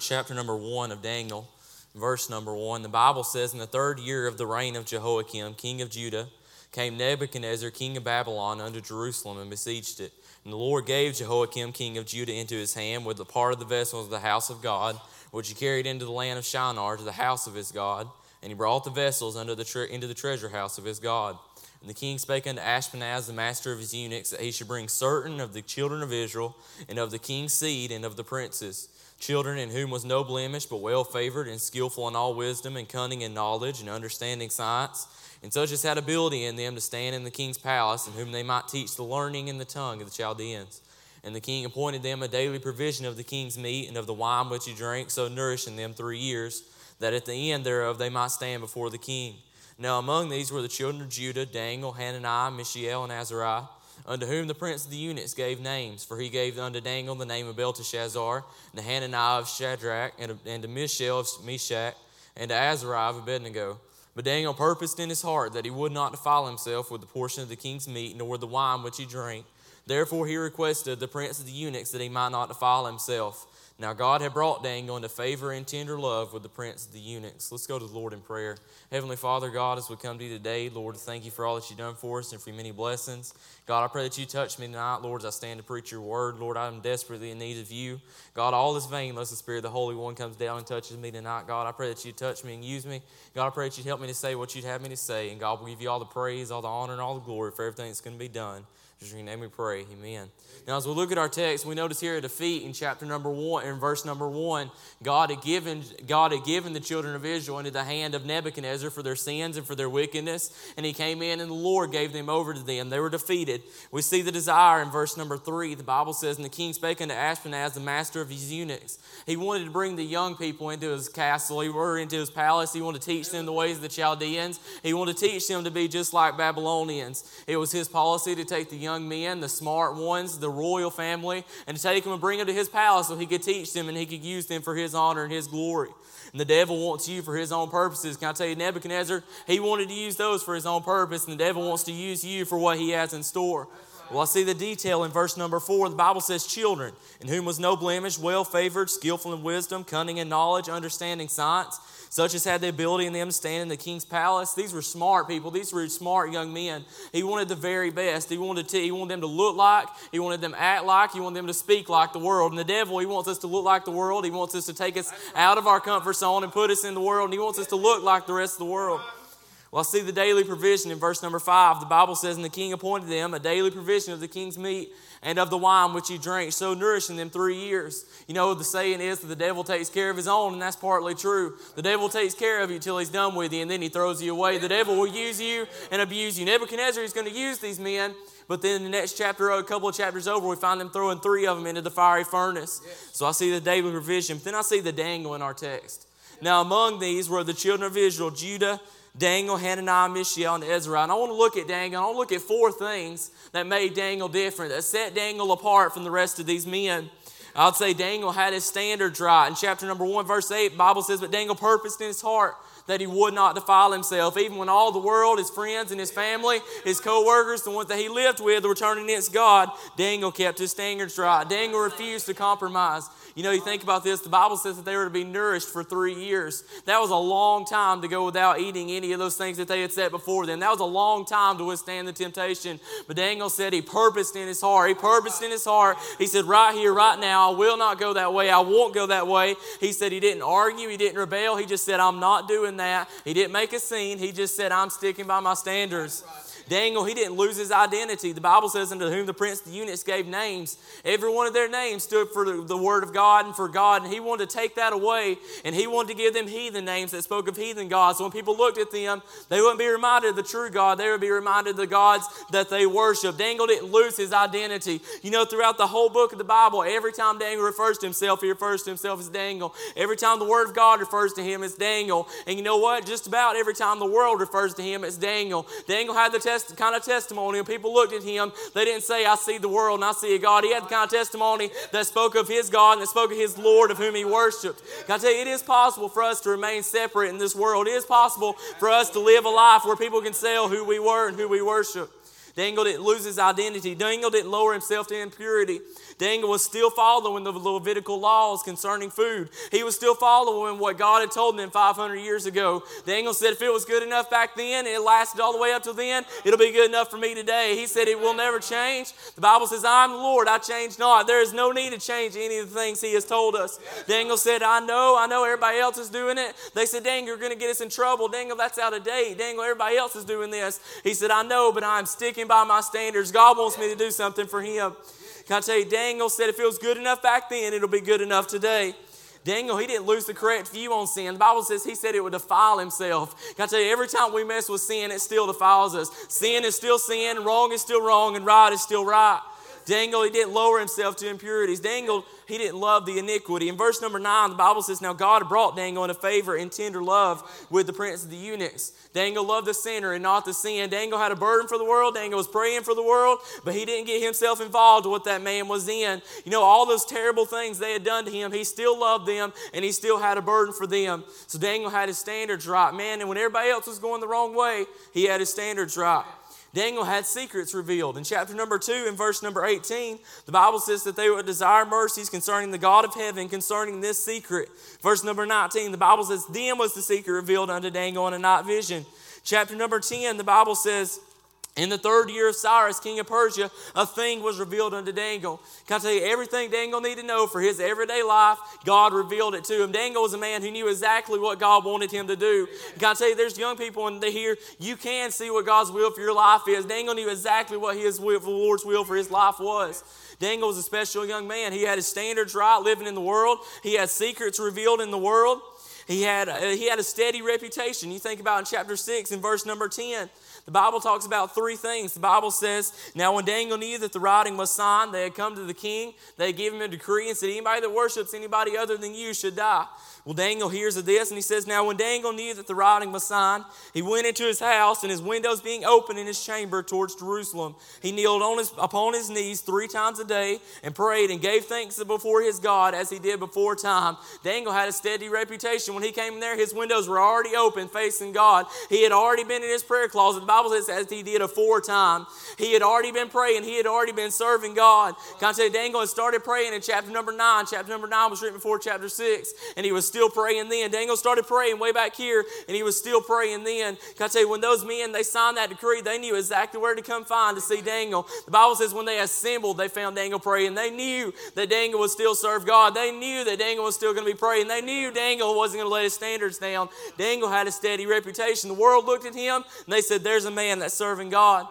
chapter number 1 of Daniel, verse number 1. The Bible says, In the third year of the reign of Jehoiakim, king of Judah, came Nebuchadnezzar, king of Babylon, unto Jerusalem and besieged it. And the Lord gave Jehoiakim, king of Judah, into his hand with a part of the vessels of the house of God, which he carried into the land of Shinar to the house of his God. And he brought the vessels under the tre- into the treasure house of his God. And the king spake unto Ashpenaz, the master of his eunuchs, that he should bring certain of the children of Israel, and of the king's seed, and of the princes, children in whom was no blemish, but well favored, and skillful in all wisdom, and cunning in knowledge, and understanding science, and such as had ability in them to stand in the king's palace, and whom they might teach the learning and the tongue of the Chaldeans. And the king appointed them a daily provision of the king's meat, and of the wine which he drank, so nourishing them three years, that at the end thereof they might stand before the king. Now among these were the children of Judah, Daniel, Hananiah, Mishael, and Azariah, unto whom the prince of the eunuchs gave names. For he gave unto Daniel the name of Belteshazzar, and to Hananiah of Shadrach, and, and to Mishael of Meshach, and to Azariah of Abednego. But Daniel purposed in his heart that he would not defile himself with the portion of the king's meat, nor with the wine which he drank. Therefore he requested the prince of the eunuchs that he might not defile himself. Now God had brought Daniel into favor and tender love with the prince of the eunuchs. Let's go to the Lord in prayer. Heavenly Father, God, as we come to you today, Lord, thank you for all that you've done for us and for your many blessings. God, I pray that you touch me tonight, Lord, as I stand to preach your word. Lord, I'm desperately in need of you. God, all is vain unless the Spirit of the Holy One comes down and touches me tonight. God, I pray that you touch me and use me. God, I pray that you help me to say what you'd have me to say. And God, will give you all the praise, all the honor, and all the glory for everything that's going to be done. In your name we pray. Amen. Now, as we look at our text, we notice here a defeat in chapter number one, in verse number one, God had given God had given the children of Israel into the hand of Nebuchadnezzar for their sins and for their wickedness, and he came in and the Lord gave them over to them. They were defeated. We see the desire in verse number three. The Bible says, "And the king spake unto Ashpenaz, the master of his eunuchs." He wanted to bring the young people into his castle, he were into his palace. He wanted to teach them the ways of the Chaldeans. He wanted to teach them to be just like Babylonians. It was his policy to take the young men, the smart ones, the royal family, and to take them and bring them to his palace so he could teach them and he could use them for his honor and his glory. And the devil wants you for his own purposes. Can I tell you, Nebuchadnezzar, he wanted to use those for his own purpose, and the devil wants to use you for what he has in store. Well, I see the detail in verse number four. The Bible says, Children, in whom was no blemish, well favored, skillful in wisdom, cunning in knowledge, understanding science, such as had the ability in them to stand in the king's palace. These were smart people. These were smart young men. He wanted the very best. He wanted, to, he wanted them to look like, he wanted them to act like, he wanted them to speak like the world. And the devil, he wants us to look like the world. He wants us to take us out of our comfort zone and put us in the world. And he wants us to look like the rest of the world. Well, I see the daily provision in verse number five. The Bible says, And the king appointed them a daily provision of the king's meat and of the wine which he drank, so nourishing them three years. You know, the saying is that the devil takes care of his own, and that's partly true. The devil takes care of you till he's done with you, and then he throws you away. The devil will use you and abuse you. Nebuchadnezzar is going to use these men, but then in the next chapter, a couple of chapters over, we find them throwing three of them into the fiery furnace. So I see the daily provision. But then I see the Daniel in our text. Now, among these were the children of Israel, Judah, Daniel, Hananiah, Mishael, and Ezra. And I want to look at Daniel. I want to look at four things that made Daniel different, that set Daniel apart from the rest of these men. I'd say Daniel had his standards right. In chapter number one, verse 8, Bible says, But Daniel purposed in his heart that he would not defile himself, even when all the world, his friends and his family, his co-workers, the ones that he lived with, were turning against God. Daniel kept his standards right. Daniel refused to compromise. You know, you think about this, the Bible says that they were to be nourished for three years. That was a long time to go without eating any of those things that they had set before them. That was a long time to withstand the temptation. But Daniel said he purposed in his heart. He purposed in his heart. He said, Right here, right now, I will not go that way. I won't go that way. He said he didn't argue. He didn't rebel. He just said, I'm not doing that. He didn't make a scene. He just said, I'm sticking by my standards. Daniel, he didn't lose his identity. The Bible says, unto whom the prince the eunuchs gave names. Every one of their names stood for the, word of God and for God, and he wanted to take that away, and he wanted to give them heathen names that spoke of heathen gods. So when people looked at them, they wouldn't be reminded of the true God. They would be reminded of the gods that they worship. Daniel didn't lose his identity. You know, throughout the whole book of the Bible, every time Daniel refers to himself, he refers to himself as Daniel. Every time the word of God refers to him, it's Daniel. And you know what? Just about every time the world refers to him, it's Daniel. Daniel had the test test, kind of testimony. When people looked at him, they didn't say, I see the world and I see a God. He had the kind of testimony that spoke of his God and that spoke of his Lord of whom he worshiped. Can I tell you, it is possible for us to remain separate in this world. It is possible for us to live a life where people can say who we were and who we worship. Daniel didn't lose his identity. Daniel didn't lower himself to impurity. Daniel was still following the Levitical laws concerning food. He was still following what God had told him 500 years ago. Daniel said, if it was good enough back then, it lasted all the way up to then, it'll be good enough for me today. He said, it will never change. The Bible says, I'm the Lord, I change not. There is no need to change any of the things he has told us. Daniel said, I know, I know everybody else is doing it. They said, Daniel, you're going to get us in trouble. Daniel, that's out of date. Daniel, everybody else is doing this. He said, I know, but I'm sticking by my standards. God wants me to do something for him. Can I tell you, Daniel said if it was good enough back then, it'll be good enough today. Daniel, he didn't lose the correct view on sin. The Bible says he said it would defile himself. Can I tell you, every time we mess with sin, it still defiles us. Sin is still sin, wrong is still wrong, and right is still right. Daniel, he didn't lower himself to impurities. Daniel, he didn't love the iniquity. In verse number nine, the Bible says, Now God brought Daniel into favor and tender love with the prince of the eunuchs. Daniel loved the sinner and not the sin. Daniel had a burden for the world. Daniel was praying for the world, but he didn't get himself involved with what that man was in. You know, all those terrible things they had done to him, he still loved them and he still had a burden for them. So Daniel had his standards right, man. And when everybody else was going the wrong way, he had his standards right. Daniel had secrets revealed. In chapter number 2, in verse number 18, the Bible says that they would desire mercies concerning the God of heaven, concerning this secret. Verse number 19, the Bible says, Then was the secret revealed unto Daniel in a night vision. Chapter number 10, the Bible says, in the third year of Cyrus, king of Persia, a thing was revealed unto Daniel. Can I tell you everything Daniel needed to know for his everyday life? God revealed it to him. Daniel was a man who knew exactly what God wanted him to do. Can I tell you, there's young people in hear you can see what God's will for your life is. Daniel knew exactly what his will, the Lord's will for his life was. Daniel was a special young man. He had his standards right, living in the world. He had secrets revealed in the world. He had, he had a steady reputation. You think about in chapter 6 and verse number 10. The Bible talks about three things. The Bible says, Now when Daniel knew that the writing was signed, they had come to the king, they gave him a decree and said, Anybody that worships anybody other than you should die. Well, Daniel hears of this and he says, Now, when Daniel knew that the writing was signed, he went into his house and his windows being open in his chamber towards Jerusalem. He kneeled on his, upon his knees three times a day and prayed and gave thanks before his God as he did before time. Daniel had a steady reputation. When he came there, his windows were already open facing God. He had already been in his prayer closet. The Bible says as he did aforetime. He had already been praying. He had already been serving God. Can I say Daniel had started praying in chapter number 9. Chapter number 9 was written before chapter 6. And he was still praying then. Daniel started praying way back here, and he was still praying then. Can I tell you, when those men they signed that decree, they knew exactly where to come find to see Daniel. The Bible says when they assembled, they found Daniel praying. They knew that Daniel would still serve God. They knew that Daniel was still going to be praying. They knew Daniel wasn't going to let his standards down. Daniel had a steady reputation. The world looked at him and they said, "There's a man that's serving God."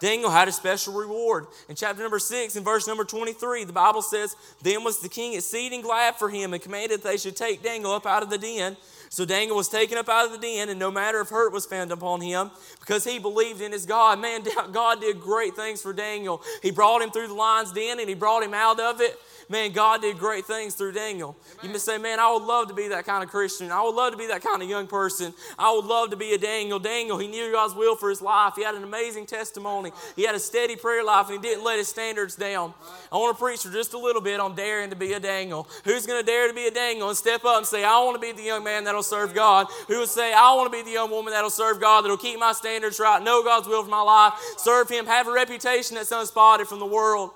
Daniel had a special reward. In chapter number 6, in verse number 23, the Bible says, Then was the king exceeding glad for him and commanded that they should take Daniel up out of the den. So Daniel was taken up out of the den, and no matter of hurt was found upon him because he believed in his God. Man, God did great things for Daniel. He brought him through the lion's den and he brought him out of it man, God did great things through Daniel. Amen. You may say, man, I would love to be that kind of Christian. I would love to be that kind of young person. I would love to be a Daniel. Daniel, he knew God's will for his life. He had an amazing testimony. He had a steady prayer life, and he didn't let his standards down. I want to preach for just a little bit on daring to be a Daniel. Who's going to dare to be a Daniel and step up and say, I want to be the young man that'll serve God? Who will say, I want to be the young woman that'll serve God, that'll keep my standards right, know God's will for my life, serve Him, have a reputation that's unspotted from the world?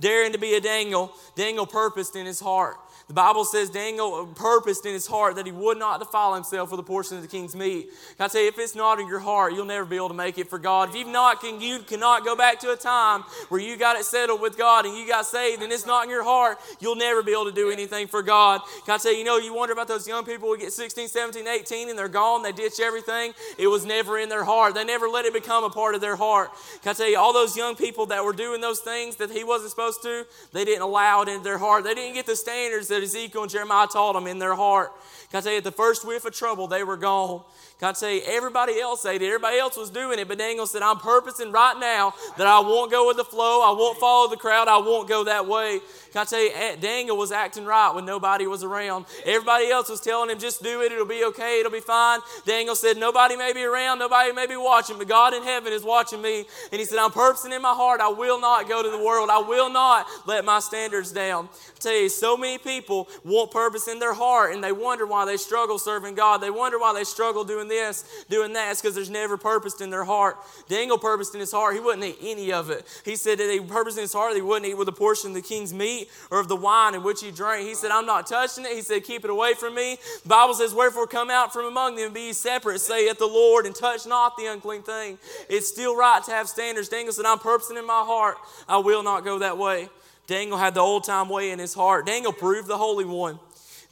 daring to be a Daniel, Daniel purposed in his heart the Bible says Daniel purposed in his heart that he would not defile himself with a portion of the king's meat. Can I tell you, if it's not in your heart, you'll never be able to make it for God. If you've not, can, you cannot go back to a time where you got it settled with God and you got saved and it's not in your heart, you'll never be able to do anything for God. Can I tell you, you know, you wonder about those young people who get 16, 17, 18 and they're gone, they ditch everything. It was never in their heart. They never let it become a part of their heart. Can I tell you, all those young people that were doing those things that he wasn't supposed to, they didn't allow it into their heart. They didn't get the standards that that Ezekiel and Jeremiah taught them in their heart. Can I tell you, at the first whiff of trouble, they were gone. Can I tell you, everybody else said it. Everybody else was doing it, but Daniel said, I'm purposing right now that I won't go with the flow. I won't follow the crowd. I won't go that way. Can I tell you, eh, Daniel was acting right when nobody was around. Everybody else was telling him, just do it. It'll be okay. It'll be fine. Daniel said, nobody may be around. Nobody may be watching, but God in heaven is watching me. And he said, I'm purposing in my heart. I will not go to the world. I will not let my standards down. I tell you, so many people people want purpose in their heart and they wonder why they struggle serving God. They wonder why they struggle doing this, doing that. It's because there's never purpose in their heart. Daniel purposed in his heart, he wouldn't eat any of it. He said that he purposed in his heart he wouldn't eat with a portion of the king's meat or of the wine in which he drank. He said, I'm not touching it. He said, Keep it away from me. The Bible says, Wherefore come out from among them and be separate, saith the Lord, and touch not the unclean thing. It's still right to have standards. Daniel said, I'm purposing in my heart, I will not go that way. Daniel had the old time way in his heart. Daniel proved the Holy One.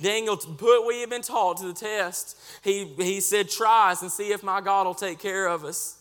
Daniel put what he had been taught to the test. He, he said, Try us and see if my God will take care of us.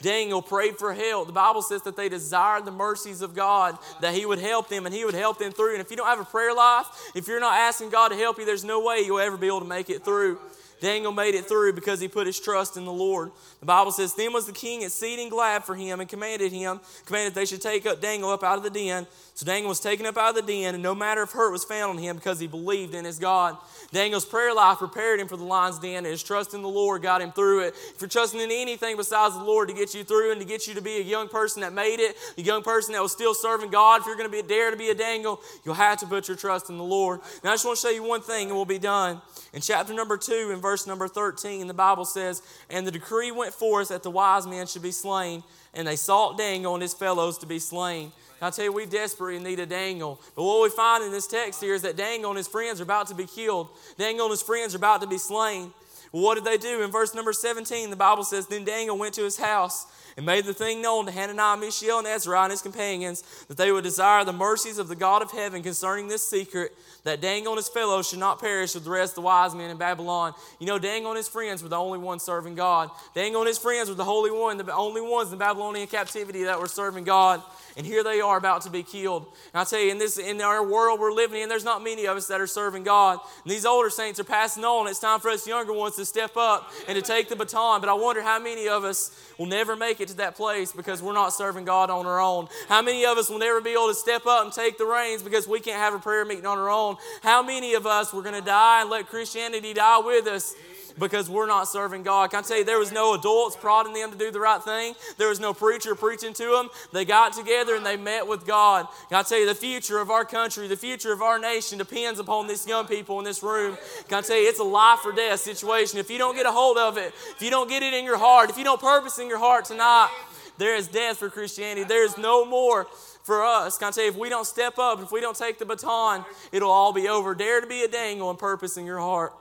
Daniel prayed for help. The Bible says that they desired the mercies of God, that He would help them and He would help them through. And if you don't have a prayer life, if you're not asking God to help you, there's no way you'll ever be able to make it through. Daniel made it through because he put his trust in the Lord. The Bible says, Then was the king exceeding glad for him and commanded him, commanded that they should take up Daniel up out of the den. So Daniel was taken up out of the den, and no matter of hurt was found on him because he believed in his God. Daniel's prayer life prepared him for the lion's den, and his trust in the Lord got him through it. If you're trusting in anything besides the Lord to get you through and to get you to be a young person that made it, a young person that was still serving God, if you're going to be dare to be a Daniel, you'll have to put your trust in the Lord. Now I just want to show you one thing, and we'll be done. In chapter number two, in verse number 13, the Bible says, And the decree went forth that the wise men should be slain, and they sought Daniel and his fellows to be slain. I tell you, we desperately need a Daniel. But what we find in this text here is that Daniel and his friends are about to be killed. Daniel and his friends are about to be slain. What did they do? In verse number 17, the Bible says, Then Daniel went to his house and made the thing known to Hananiah, Mishael, and Azariah and his companions that they would desire the mercies of the God of heaven concerning this secret, that Daniel and his fellows should not perish with the rest of the wise men in Babylon. You know, Daniel and his friends were the only ones serving God. Daniel and his friends were the holy one, the only ones in Babylonian captivity that were serving God and here they are about to be killed. And I tell you, in this in our world we're living in, there's not many of us that are serving God. And these older saints are passing on. It's time for us younger ones to step up and to take the baton. But I wonder how many of us will never make it to that place because we're not serving God on our own. How many of us will never be able to step up and take the reins because we can't have a prayer meeting on our own? How many of us we're going to die and let Christianity die with us? Because we're not serving God. Can I tell you, there was no adults prodding them to do the right thing. There was no preacher preaching to them. They got together and they met with God. Can I tell you, the future of our country, the future of our nation depends upon these young people in this room. Can I tell you, it's a life or death situation. If you don't get a hold of it, if you don't get it in your heart, if you don't purpose in your heart tonight, there is death for Christianity. There is no more for us. Can I tell you, if we don't step up, if we don't take the baton, it'll all be over. Dare to be a Daniel and purpose in your heart.